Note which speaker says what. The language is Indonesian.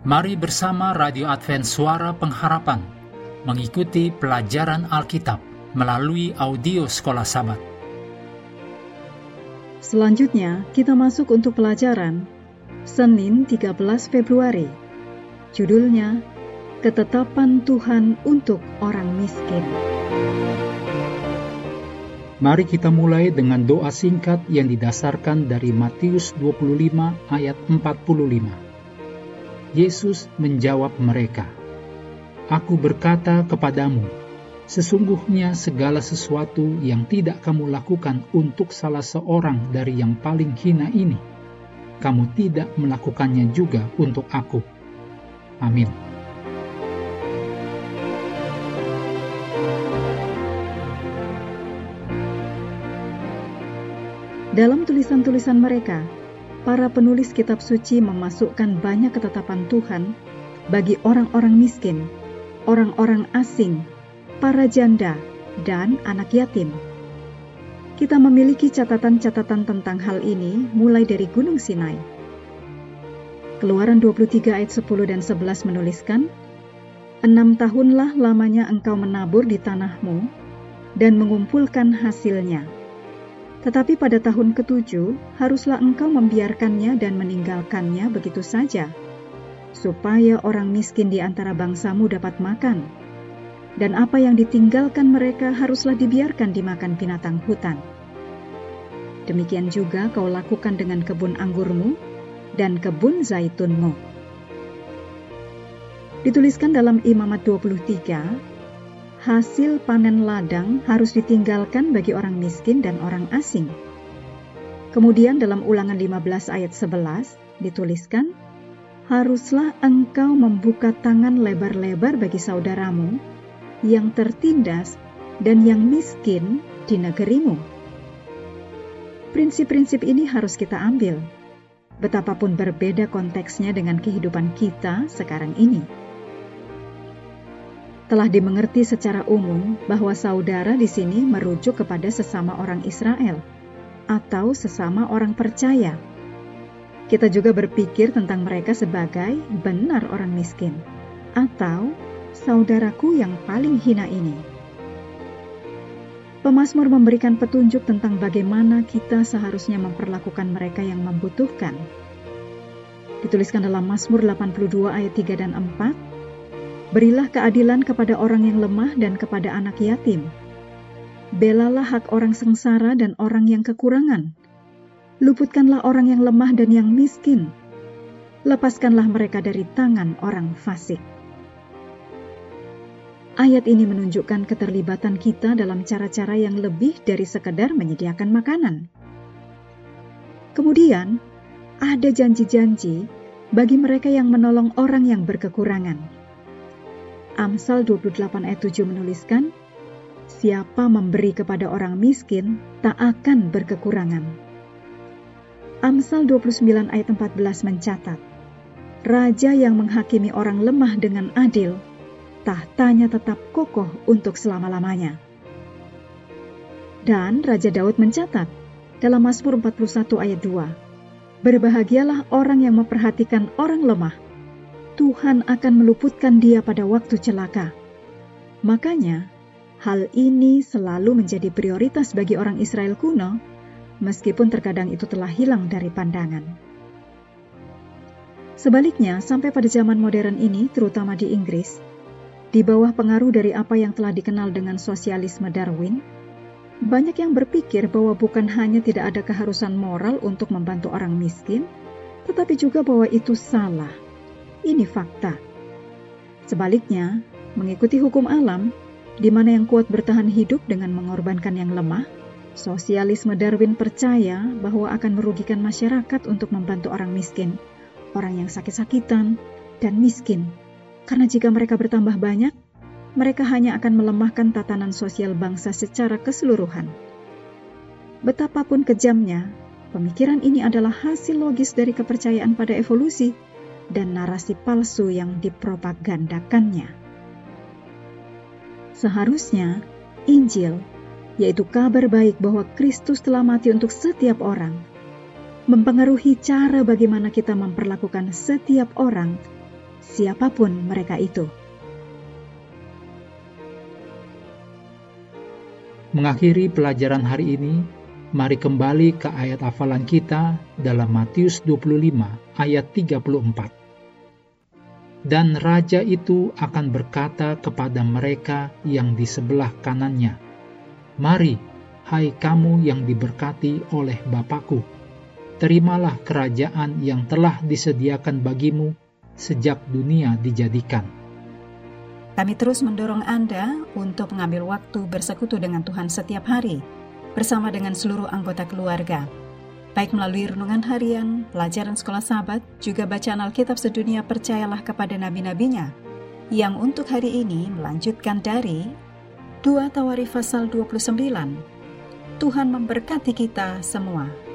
Speaker 1: Mari bersama Radio Advent Suara Pengharapan mengikuti pelajaran Alkitab melalui audio Sekolah Sabat.
Speaker 2: Selanjutnya, kita masuk untuk pelajaran Senin 13 Februari. Judulnya Ketetapan Tuhan untuk Orang Miskin.
Speaker 1: Mari kita mulai dengan doa singkat yang didasarkan dari Matius 25 ayat 45. Yesus menjawab mereka, Aku berkata kepadamu, sesungguhnya segala sesuatu yang tidak kamu lakukan untuk salah seorang dari yang paling hina ini, kamu tidak melakukannya juga untuk aku. Amin.
Speaker 2: Dalam tulisan-tulisan mereka, para penulis kitab suci memasukkan banyak ketetapan Tuhan bagi orang-orang miskin, orang-orang asing, para janda, dan anak yatim. Kita memiliki catatan-catatan tentang hal ini mulai dari Gunung Sinai. Keluaran 23 ayat 10 dan 11 menuliskan, Enam tahunlah lamanya engkau menabur di tanahmu dan mengumpulkan hasilnya tetapi pada tahun ketujuh, haruslah engkau membiarkannya dan meninggalkannya begitu saja, supaya orang miskin di antara bangsamu dapat makan. Dan apa yang ditinggalkan mereka haruslah dibiarkan dimakan binatang hutan. Demikian juga kau lakukan dengan kebun anggurmu dan kebun zaitunmu. Dituliskan dalam Imamat 23 hasil panen ladang harus ditinggalkan bagi orang miskin dan orang asing. Kemudian dalam ulangan 15 ayat 11 dituliskan, Haruslah engkau membuka tangan lebar-lebar bagi saudaramu yang tertindas dan yang miskin di negerimu. Prinsip-prinsip ini harus kita ambil, betapapun berbeda konteksnya dengan kehidupan kita sekarang ini telah dimengerti secara umum bahwa saudara di sini merujuk kepada sesama orang Israel atau sesama orang percaya. Kita juga berpikir tentang mereka sebagai benar orang miskin atau saudaraku yang paling hina ini. Pemasmur memberikan petunjuk tentang bagaimana kita seharusnya memperlakukan mereka yang membutuhkan. Dituliskan dalam Mazmur 82 ayat 3 dan 4, Berilah keadilan kepada orang yang lemah dan kepada anak yatim. Belalah hak orang sengsara dan orang yang kekurangan. Luputkanlah orang yang lemah dan yang miskin. Lepaskanlah mereka dari tangan orang fasik. Ayat ini menunjukkan keterlibatan kita dalam cara-cara yang lebih dari sekedar menyediakan makanan. Kemudian, ada janji-janji bagi mereka yang menolong orang yang berkekurangan Amsal 28 ayat 7 menuliskan, Siapa memberi kepada orang miskin tak akan berkekurangan. Amsal 29 ayat 14 mencatat, Raja yang menghakimi orang lemah dengan adil, tahtanya tetap kokoh untuk selama-lamanya. Dan Raja Daud mencatat dalam Mazmur 41 ayat 2, Berbahagialah orang yang memperhatikan orang lemah, Tuhan akan meluputkan dia pada waktu celaka. Makanya, hal ini selalu menjadi prioritas bagi orang Israel kuno, meskipun terkadang itu telah hilang dari pandangan. Sebaliknya, sampai pada zaman modern ini, terutama di Inggris, di bawah pengaruh dari apa yang telah dikenal dengan sosialisme Darwin, banyak yang berpikir bahwa bukan hanya tidak ada keharusan moral untuk membantu orang miskin, tetapi juga bahwa itu salah ini fakta. Sebaliknya, mengikuti hukum alam, di mana yang kuat bertahan hidup dengan mengorbankan yang lemah, sosialisme Darwin percaya bahwa akan merugikan masyarakat untuk membantu orang miskin, orang yang sakit-sakitan, dan miskin. Karena jika mereka bertambah banyak, mereka hanya akan melemahkan tatanan sosial bangsa secara keseluruhan. Betapapun kejamnya, pemikiran ini adalah hasil logis dari kepercayaan pada evolusi dan narasi palsu yang dipropagandakannya. Seharusnya Injil, yaitu kabar baik bahwa Kristus telah mati untuk setiap orang, mempengaruhi cara bagaimana kita memperlakukan setiap orang siapa pun mereka itu.
Speaker 1: Mengakhiri pelajaran hari ini, mari kembali ke ayat hafalan kita dalam Matius 25 ayat 34. Dan raja itu akan berkata kepada mereka yang di sebelah kanannya, Mari, hai kamu yang diberkati oleh Bapakku, terimalah kerajaan yang telah disediakan bagimu sejak dunia dijadikan
Speaker 2: kami terus mendorong Anda untuk mengambil waktu bersekutu dengan Tuhan setiap hari bersama dengan seluruh anggota keluarga. Baik melalui renungan harian, pelajaran sekolah sahabat, juga bacaan Alkitab sedunia percayalah kepada nabi-nabinya, yang untuk hari ini melanjutkan dari 2 Tawarif pasal 29. Tuhan memberkati kita semua.